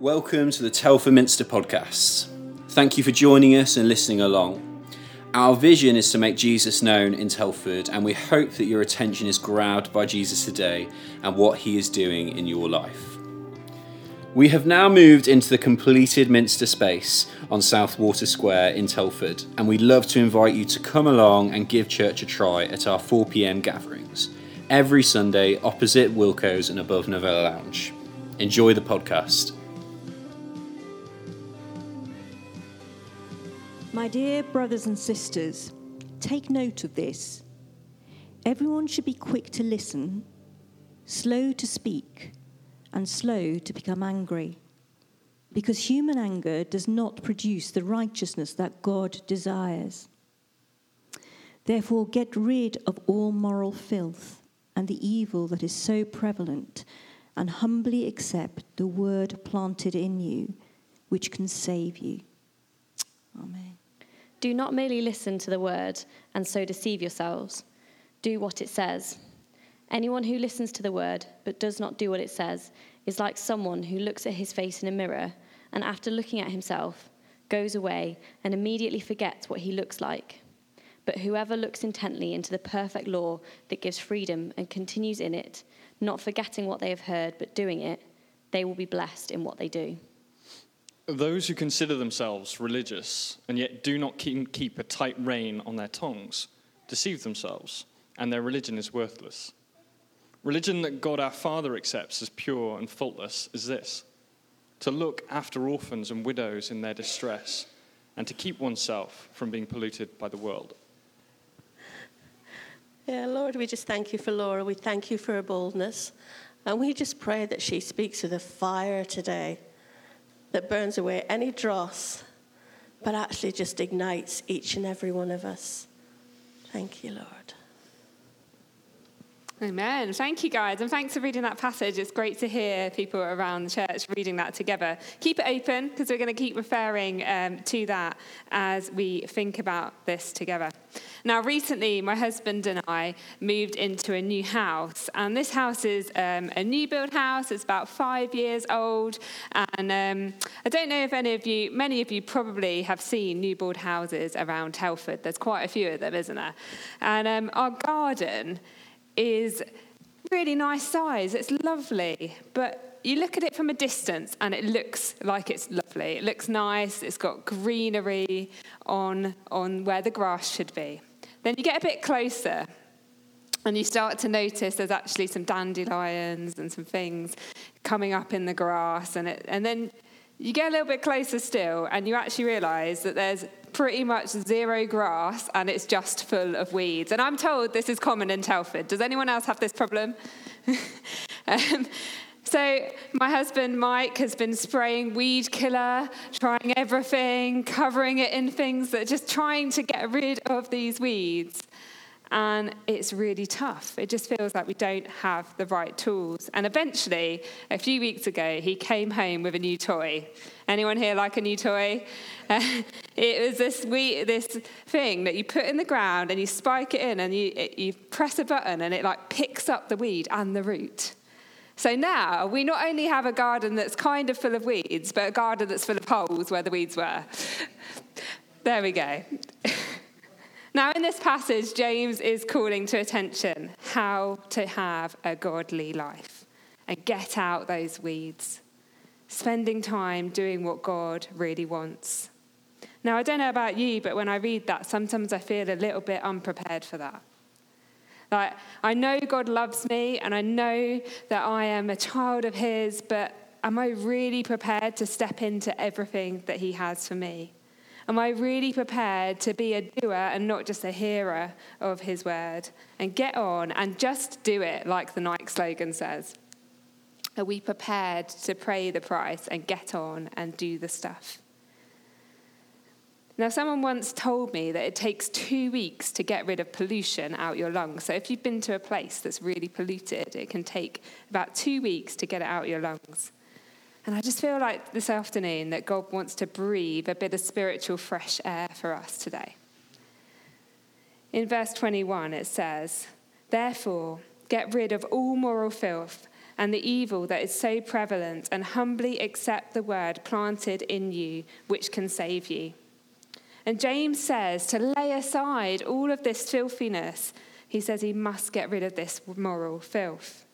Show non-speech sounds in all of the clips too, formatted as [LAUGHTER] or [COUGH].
Welcome to the Telford Minster podcast. Thank you for joining us and listening along. Our vision is to make Jesus known in Telford, and we hope that your attention is grabbed by Jesus today and what he is doing in your life. We have now moved into the completed Minster space on Southwater Square in Telford, and we'd love to invite you to come along and give church a try at our 4 pm gatherings every Sunday opposite Wilko's and above Novello Lounge. Enjoy the podcast. My dear brothers and sisters, take note of this. Everyone should be quick to listen, slow to speak, and slow to become angry. Because human anger does not produce the righteousness that God desires. Therefore, get rid of all moral filth and the evil that is so prevalent, and humbly accept the word planted in you, which can save you. Amen. Do not merely listen to the word and so deceive yourselves. Do what it says. Anyone who listens to the word but does not do what it says is like someone who looks at his face in a mirror and after looking at himself goes away and immediately forgets what he looks like. But whoever looks intently into the perfect law that gives freedom and continues in it, not forgetting what they have heard but doing it, they will be blessed in what they do. Those who consider themselves religious and yet do not keep a tight rein on their tongues deceive themselves, and their religion is worthless. Religion that God our Father accepts as pure and faultless is this to look after orphans and widows in their distress, and to keep oneself from being polluted by the world. Yeah, Lord, we just thank you for Laura. We thank you for her boldness. And we just pray that she speaks with a fire today that burns away any dross, but actually just ignites each and every one of us. Thank you, Lord. Amen. Thank you, guys. And thanks for reading that passage. It's great to hear people around the church reading that together. Keep it open because we're going to keep referring um, to that as we think about this together. Now, recently, my husband and I moved into a new house. And this house is um, a new build house. It's about five years old. And um, I don't know if any of you, many of you probably have seen new build houses around Telford. There's quite a few of them, isn't there? And um, our garden is really nice size. It's lovely, but you look at it from a distance and it looks like it's lovely. It looks nice. It's got greenery on on where the grass should be. Then you get a bit closer and you start to notice there's actually some dandelions and some things coming up in the grass and it, and then you get a little bit closer still and you actually realize that there's pretty much zero grass and it's just full of weeds. And I'm told this is common in Telford. Does anyone else have this problem? [LAUGHS] um, so, my husband Mike has been spraying weed killer, trying everything, covering it in things that just trying to get rid of these weeds and it's really tough. It just feels like we don't have the right tools. And eventually, a few weeks ago, he came home with a new toy. Anyone here like a new toy? [LAUGHS] It was this we, this thing that you put in the ground and you spike it in and you, it, you press a button and it like picks up the weed and the root. So now we not only have a garden that's kind of full of weeds, but a garden that's full of holes where the weeds were. [LAUGHS] there we go. [LAUGHS] Now, in this passage, James is calling to attention how to have a godly life and get out those weeds, spending time doing what God really wants. Now, I don't know about you, but when I read that, sometimes I feel a little bit unprepared for that. Like, I know God loves me and I know that I am a child of His, but am I really prepared to step into everything that He has for me? Am I really prepared to be a doer and not just a hearer of his word? And get on and just do it, like the Nike slogan says. Are we prepared to pay the price and get on and do the stuff? Now, someone once told me that it takes two weeks to get rid of pollution out your lungs. So, if you've been to a place that's really polluted, it can take about two weeks to get it out your lungs. And I just feel like this afternoon that God wants to breathe a bit of spiritual fresh air for us today. In verse 21, it says, Therefore, get rid of all moral filth and the evil that is so prevalent, and humbly accept the word planted in you, which can save you. And James says to lay aside all of this filthiness. He says he must get rid of this moral filth.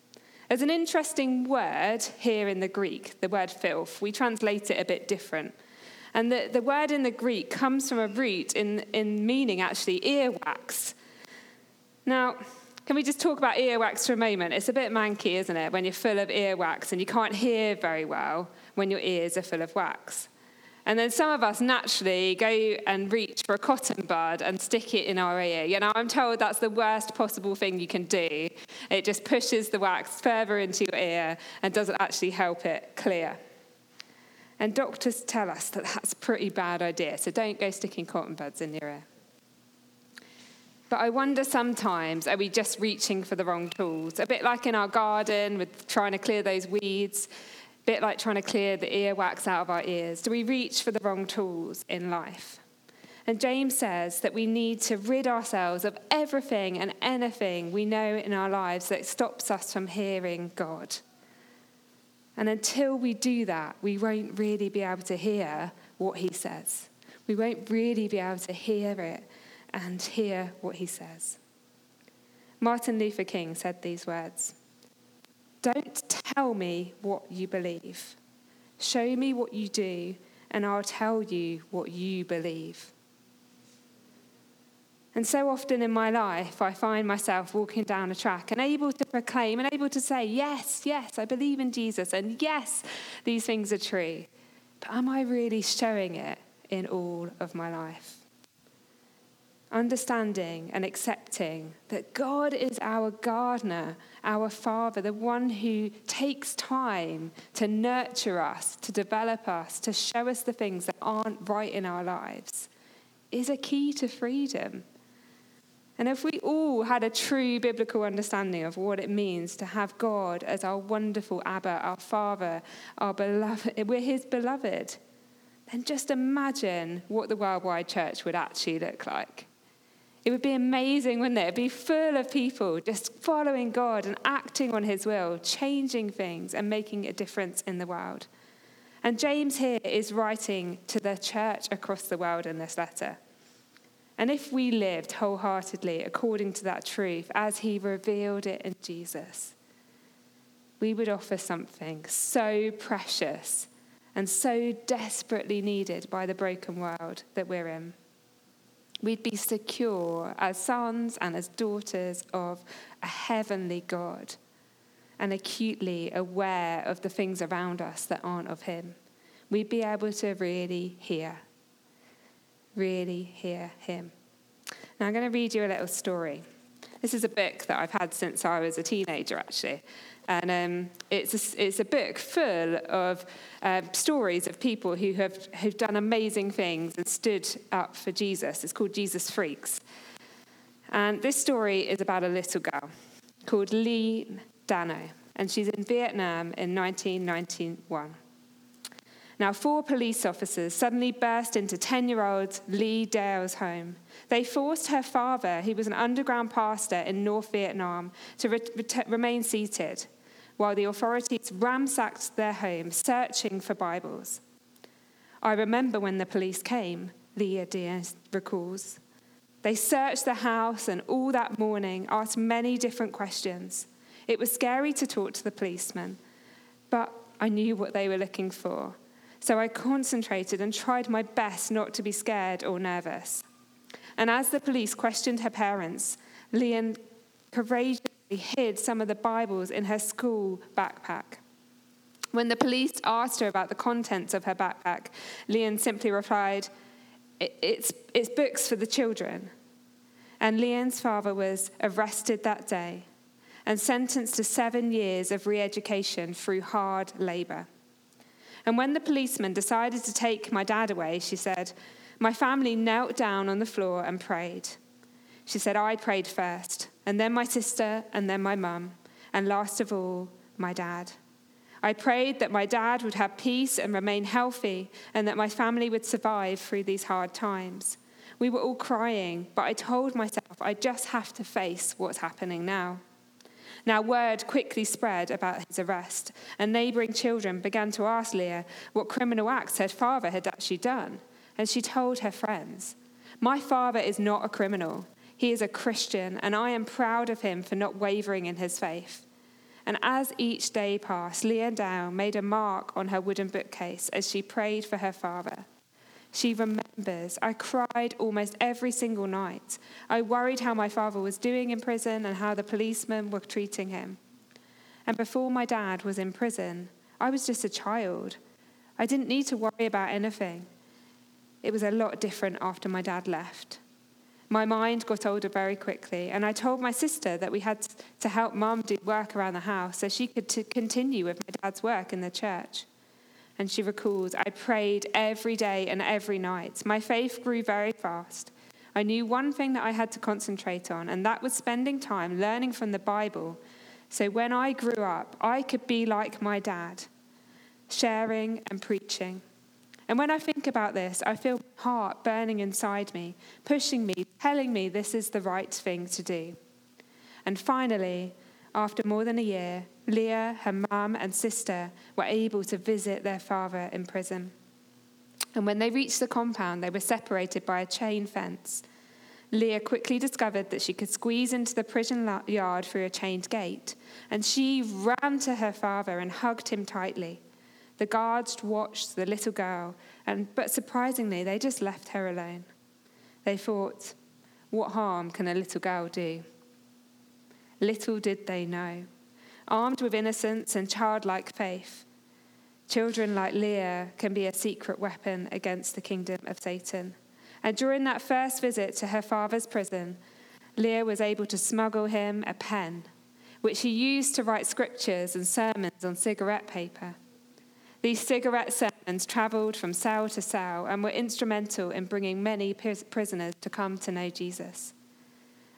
There's an interesting word here in the Greek, the word filth. We translate it a bit different. And the, the word in the Greek comes from a root in, in meaning actually earwax. Now, can we just talk about earwax for a moment? It's a bit manky, isn't it, when you're full of earwax and you can't hear very well when your ears are full of wax. And then some of us naturally go and reach for a cotton bud and stick it in our ear. You know, I'm told that's the worst possible thing you can do. It just pushes the wax further into your ear and doesn't actually help it clear. And doctors tell us that that's a pretty bad idea, so don't go sticking cotton buds in your ear. But I wonder sometimes, are we just reaching for the wrong tools? A bit like in our garden with trying to clear those weeds, bit like trying to clear the earwax out of our ears. Do we reach for the wrong tools in life? And James says that we need to rid ourselves of everything and anything we know in our lives that stops us from hearing God. And until we do that, we won't really be able to hear what he says. We won't really be able to hear it and hear what he says. Martin Luther King said these words Don't tell me what you believe. Show me what you do, and I'll tell you what you believe. And so often in my life, I find myself walking down a track and able to proclaim and able to say, Yes, yes, I believe in Jesus, and yes, these things are true. But am I really showing it in all of my life? Understanding and accepting that God is our gardener, our Father, the one who takes time to nurture us, to develop us, to show us the things that aren't right in our lives, is a key to freedom. And if we all had a true biblical understanding of what it means to have God as our wonderful Abba, our Father, our beloved, we're His beloved, then just imagine what the worldwide church would actually look like. It would be amazing, wouldn't it? It'd be full of people just following God and acting on his will, changing things and making a difference in the world. And James here is writing to the church across the world in this letter. And if we lived wholeheartedly according to that truth as he revealed it in Jesus, we would offer something so precious and so desperately needed by the broken world that we're in. We'd be secure as sons and as daughters of a heavenly God and acutely aware of the things around us that aren't of Him. We'd be able to really hear, really hear Him. Now, I'm going to read you a little story. This is a book that I've had since I was a teenager, actually. And um, it's, a, it's a book full of uh, stories of people who have who've done amazing things and stood up for Jesus. It's called Jesus Freaks. And this story is about a little girl called Lee Dano, and she's in Vietnam in 1991. Now, four police officers suddenly burst into 10 year old Lee Dale's home. They forced her father, who was an underground pastor in North Vietnam, to re- re- remain seated while the authorities ransacked their home searching for Bibles. I remember when the police came, Leah Diaz recalls. They searched the house and all that morning asked many different questions. It was scary to talk to the policemen, but I knew what they were looking for. So I concentrated and tried my best not to be scared or nervous. And as the police questioned her parents, Leon courageously hid some of the Bibles in her school backpack. When the police asked her about the contents of her backpack, Leon simply replied, it's, it's books for the children. And Leon's father was arrested that day and sentenced to seven years of re education through hard labor. And when the policeman decided to take my dad away, she said, My family knelt down on the floor and prayed. She said, I prayed first and then my sister, and then my mum, and last of all, my dad. I prayed that my dad would have peace and remain healthy, and that my family would survive through these hard times. We were all crying, but I told myself I just have to face what's happening now. Now, word quickly spread about his arrest, and neighboring children began to ask Leah what criminal acts her father had actually done. And she told her friends, My father is not a criminal. He is a Christian, and I am proud of him for not wavering in his faith. And as each day passed, Leah Dow made a mark on her wooden bookcase as she prayed for her father. She remembers, I cried almost every single night. I worried how my father was doing in prison and how the policemen were treating him. And before my dad was in prison, I was just a child. I didn't need to worry about anything. It was a lot different after my dad left. My mind got older very quickly, and I told my sister that we had to help mum do work around the house so she could continue with my dad's work in the church. And she recalls, I prayed every day and every night. My faith grew very fast. I knew one thing that I had to concentrate on, and that was spending time learning from the Bible. So when I grew up, I could be like my dad, sharing and preaching. And when I think about this, I feel my heart burning inside me, pushing me, telling me this is the right thing to do. And finally, after more than a year, Leah, her mum, and sister were able to visit their father in prison. And when they reached the compound, they were separated by a chain fence. Leah quickly discovered that she could squeeze into the prison yard through a chained gate, and she ran to her father and hugged him tightly. The guards watched the little girl, and, but surprisingly, they just left her alone. They thought, what harm can a little girl do? Little did they know. Armed with innocence and childlike faith, children like Leah can be a secret weapon against the kingdom of Satan. And during that first visit to her father's prison, Leah was able to smuggle him a pen, which he used to write scriptures and sermons on cigarette paper. These cigarette sermons travelled from cell to cell and were instrumental in bringing many prisoners to come to know Jesus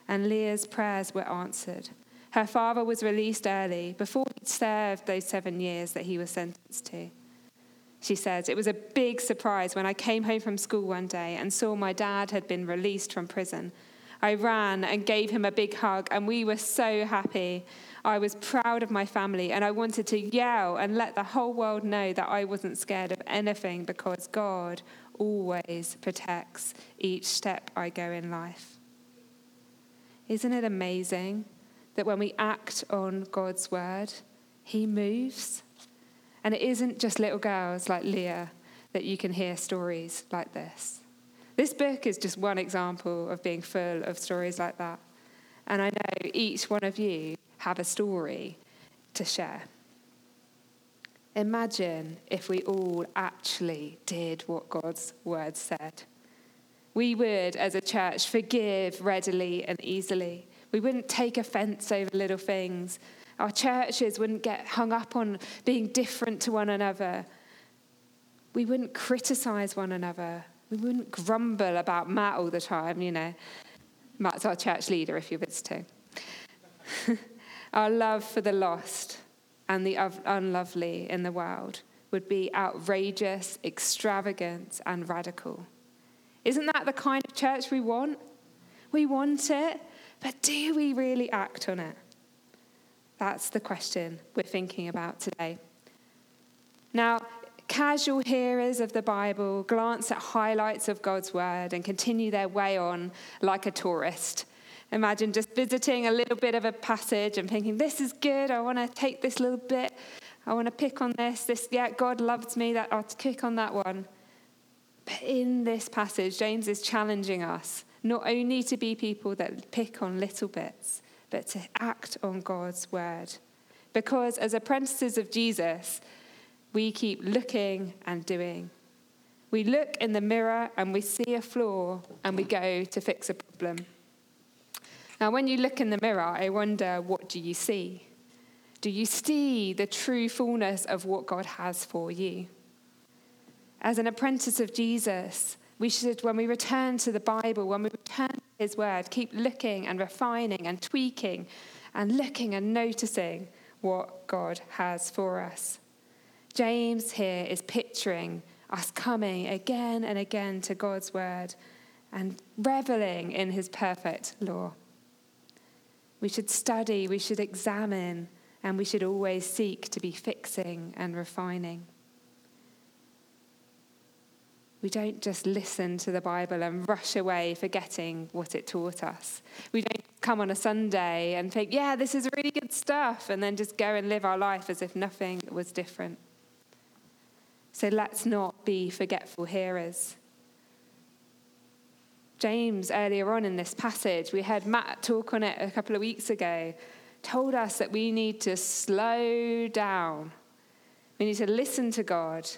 and Leah's prayers were answered. Her father was released early, before he'd served those seven years that he was sentenced to. She says, It was a big surprise when I came home from school one day and saw my dad had been released from prison. I ran and gave him a big hug, and we were so happy. I was proud of my family, and I wanted to yell and let the whole world know that I wasn't scared of anything because God always protects each step I go in life. Isn't it amazing that when we act on God's word, He moves? And it isn't just little girls like Leah that you can hear stories like this. This book is just one example of being full of stories like that. And I know each one of you have a story to share. Imagine if we all actually did what God's word said we would, as a church, forgive readily and easily. We wouldn't take offense over little things. Our churches wouldn't get hung up on being different to one another. We wouldn't criticize one another. We wouldn't grumble about Matt all the time, you know. Matt's our church leader if you're visiting. [LAUGHS] our love for the lost and the unlovely in the world would be outrageous, extravagant, and radical. Isn't that the kind of church we want? We want it, but do we really act on it? That's the question we're thinking about today. Now, casual hearers of the Bible glance at highlights of God's word and continue their way on like a tourist. Imagine just visiting a little bit of a passage and thinking, this is good, I want to take this little bit, I want to pick on this, this, yeah, God loves me, that I'll kick on that one. But in this passage, James is challenging us not only to be people that pick on little bits, but to act on God's word. Because as apprentices of Jesus, we keep looking and doing. We look in the mirror and we see a flaw and we go to fix a problem. Now, when you look in the mirror, I wonder what do you see? Do you see the true fullness of what God has for you? As an apprentice of Jesus, we should, when we return to the Bible, when we return to His Word, keep looking and refining and tweaking and looking and noticing what God has for us. James here is picturing us coming again and again to God's Word and reveling in His perfect law. We should study, we should examine, and we should always seek to be fixing and refining. We don't just listen to the Bible and rush away forgetting what it taught us. We don't come on a Sunday and think, yeah, this is really good stuff, and then just go and live our life as if nothing was different. So let's not be forgetful hearers. James, earlier on in this passage, we heard Matt talk on it a couple of weeks ago, told us that we need to slow down. We need to listen to God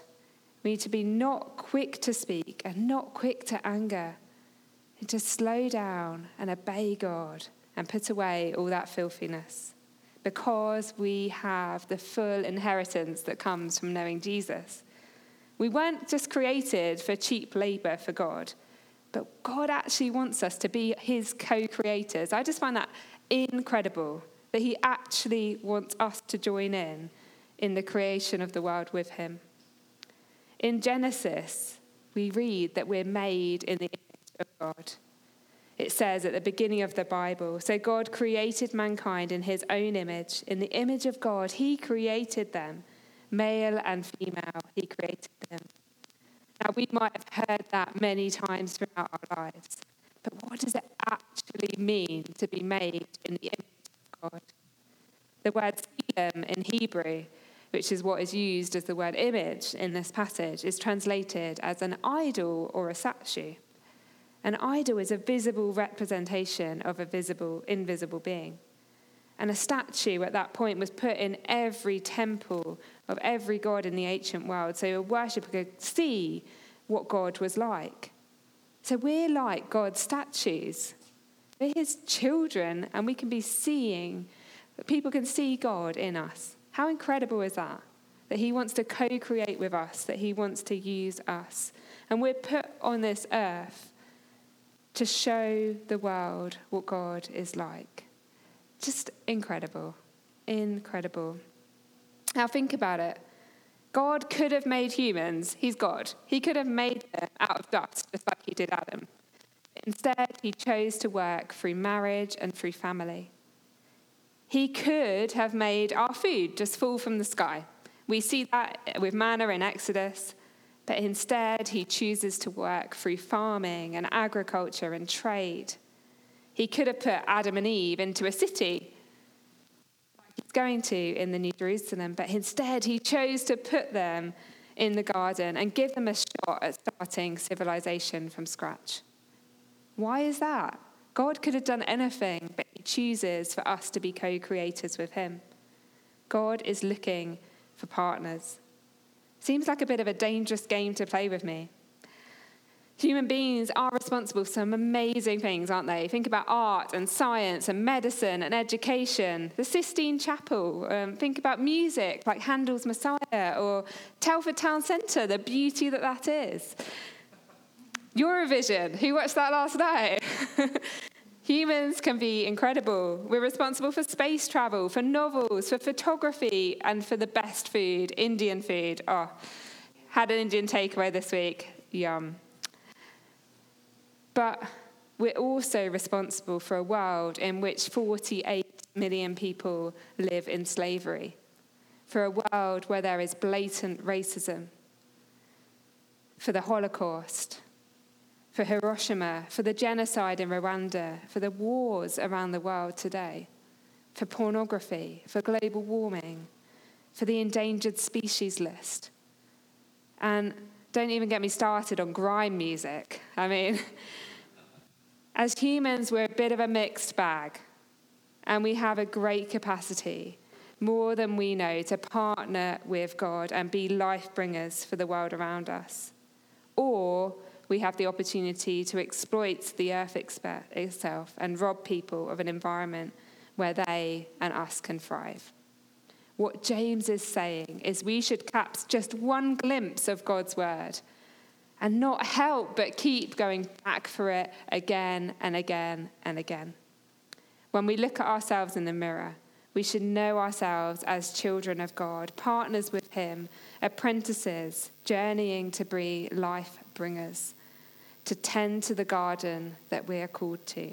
we need to be not quick to speak and not quick to anger, and to slow down and obey God and put away all that filthiness because we have the full inheritance that comes from knowing Jesus. We weren't just created for cheap labor for God, but God actually wants us to be his co creators. I just find that incredible that he actually wants us to join in in the creation of the world with him. In Genesis, we read that we're made in the image of God. It says at the beginning of the Bible So God created mankind in his own image. In the image of God, he created them. Male and female, he created them. Now, we might have heard that many times throughout our lives, but what does it actually mean to be made in the image of God? The word tselem in Hebrew which is what is used as the word image in this passage, is translated as an idol or a statue. An idol is a visible representation of a visible, invisible being. And a statue at that point was put in every temple of every god in the ancient world so a worshipper could see what God was like. So we're like God's statues. We're his children, and we can be seeing, people can see God in us. How incredible is that? That He wants to co create with us, that He wants to use us. And we're put on this earth to show the world what God is like. Just incredible. Incredible. Now, think about it. God could have made humans, He's God. He could have made them out of dust, just like He did Adam. Instead, He chose to work through marriage and through family. He could have made our food just fall from the sky. We see that with manna in Exodus, but instead he chooses to work through farming and agriculture and trade. He could have put Adam and Eve into a city, like he's going to in the New Jerusalem, but instead he chose to put them in the garden and give them a shot at starting civilization from scratch. Why is that? God could have done anything, but chooses for us to be co creators with Him. God is looking for partners. Seems like a bit of a dangerous game to play with me. Human beings are responsible for some amazing things, aren't they? Think about art and science and medicine and education. The Sistine Chapel. Um, think about music like Handel's Messiah or Telford Town Centre, the beauty that that is. Eurovision. Who watched that last night? [LAUGHS] Humans can be incredible. We're responsible for space travel, for novels, for photography, and for the best food, Indian food. Oh, had an Indian takeaway this week. Yum. But we're also responsible for a world in which 48 million people live in slavery, for a world where there is blatant racism, for the Holocaust for Hiroshima, for the genocide in Rwanda, for the wars around the world today, for pornography, for global warming, for the endangered species list. And don't even get me started on grime music. I mean, [LAUGHS] as humans, we're a bit of a mixed bag, and we have a great capacity, more than we know, to partner with God and be life bringers for the world around us. Or we have the opportunity to exploit the earth itself and rob people of an environment where they and us can thrive. What James is saying is we should catch just one glimpse of God's word and not help but keep going back for it again and again and again. When we look at ourselves in the mirror, we should know ourselves as children of God, partners with Him, apprentices, journeying to be life bringers to tend to the garden that we are called to.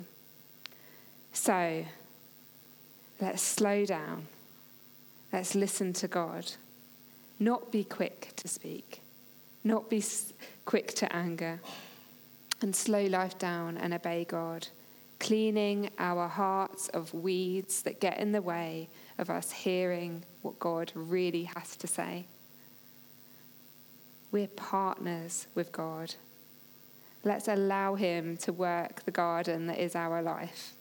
So, Let's slow down. Let's listen to God. Not be quick to speak, not be quick to anger, and slow life down and obey God, cleaning our hearts of weeds that get in the way of us hearing what God really has to say. We're partners with God. Let's allow Him to work the garden that is our life.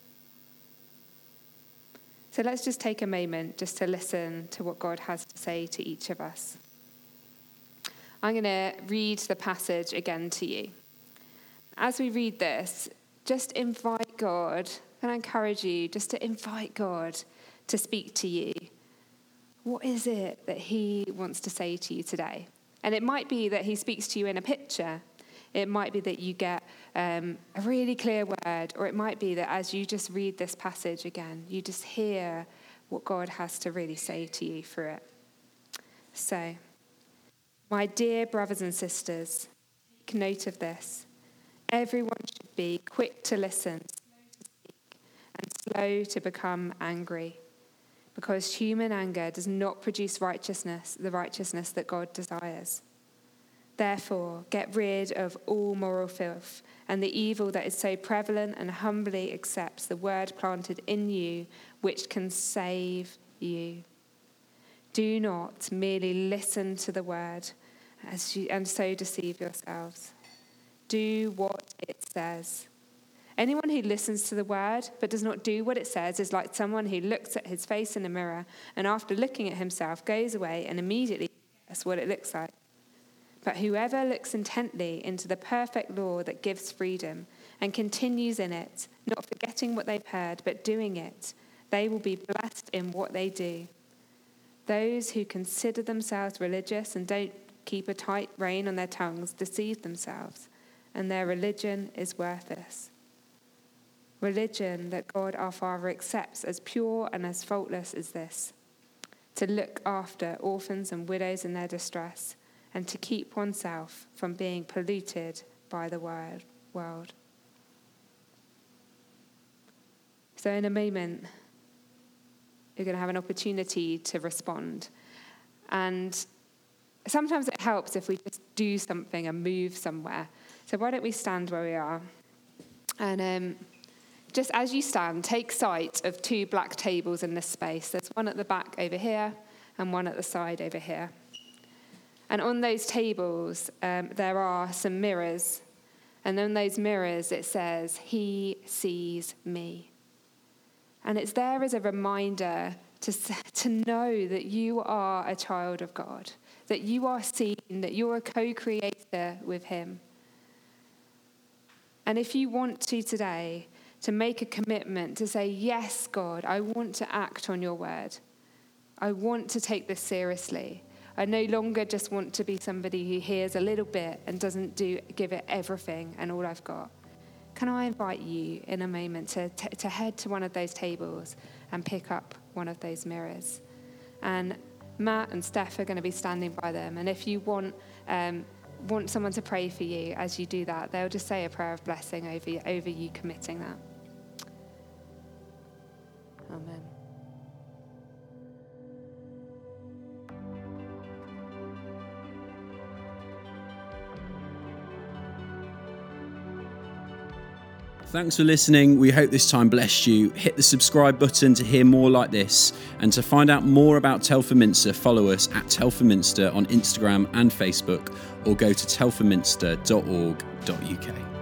So let's just take a moment just to listen to what God has to say to each of us. I'm going to read the passage again to you. As we read this, just invite God, and I encourage you just to invite God to speak to you. What is it that He wants to say to you today? And it might be that He speaks to you in a picture. It might be that you get um, a really clear word, or it might be that as you just read this passage again, you just hear what God has to really say to you through it. So, my dear brothers and sisters, take note of this. Everyone should be quick to listen, slow to speak, and slow to become angry, because human anger does not produce righteousness, the righteousness that God desires. Therefore, get rid of all moral filth and the evil that is so prevalent, and humbly accepts the word planted in you, which can save you. Do not merely listen to the word you, and so deceive yourselves. Do what it says. Anyone who listens to the word but does not do what it says is like someone who looks at his face in a mirror and after looking at himself goes away and immediately guess what it looks like. But whoever looks intently into the perfect law that gives freedom and continues in it, not forgetting what they've heard, but doing it, they will be blessed in what they do. Those who consider themselves religious and don't keep a tight rein on their tongues deceive themselves, and their religion is worthless. Religion that God our Father accepts as pure and as faultless as this to look after orphans and widows in their distress and to keep oneself from being polluted by the world. So, in a moment, you're going to have an opportunity to respond. And sometimes it helps if we just do something and move somewhere. So, why don't we stand where we are? And um, just as you stand, take sight of two black tables in this space. There's one at the back over here and one at the side over here. And on those tables, um, there are some mirrors. And on those mirrors, it says, He sees me. And it's there as a reminder to, to know that you are a child of God, that you are seen, that you're a co creator with Him. And if you want to today, to make a commitment to say, Yes, God, I want to act on your word. I want to take this seriously. I no longer just want to be somebody who hears a little bit and doesn't do, give it everything and all I've got. Can I invite you in a moment to, to, to head to one of those tables and pick up one of those mirrors? And Matt and Steph are going to be standing by them. And if you want, um, want someone to pray for you as you do that, they'll just say a prayer of blessing over you, over you committing that. Amen. Thanks for listening. We hope this time blessed you. Hit the subscribe button to hear more like this. And to find out more about Telford Minster, follow us at Telford Minster on Instagram and Facebook or go to telfordminster.org.uk.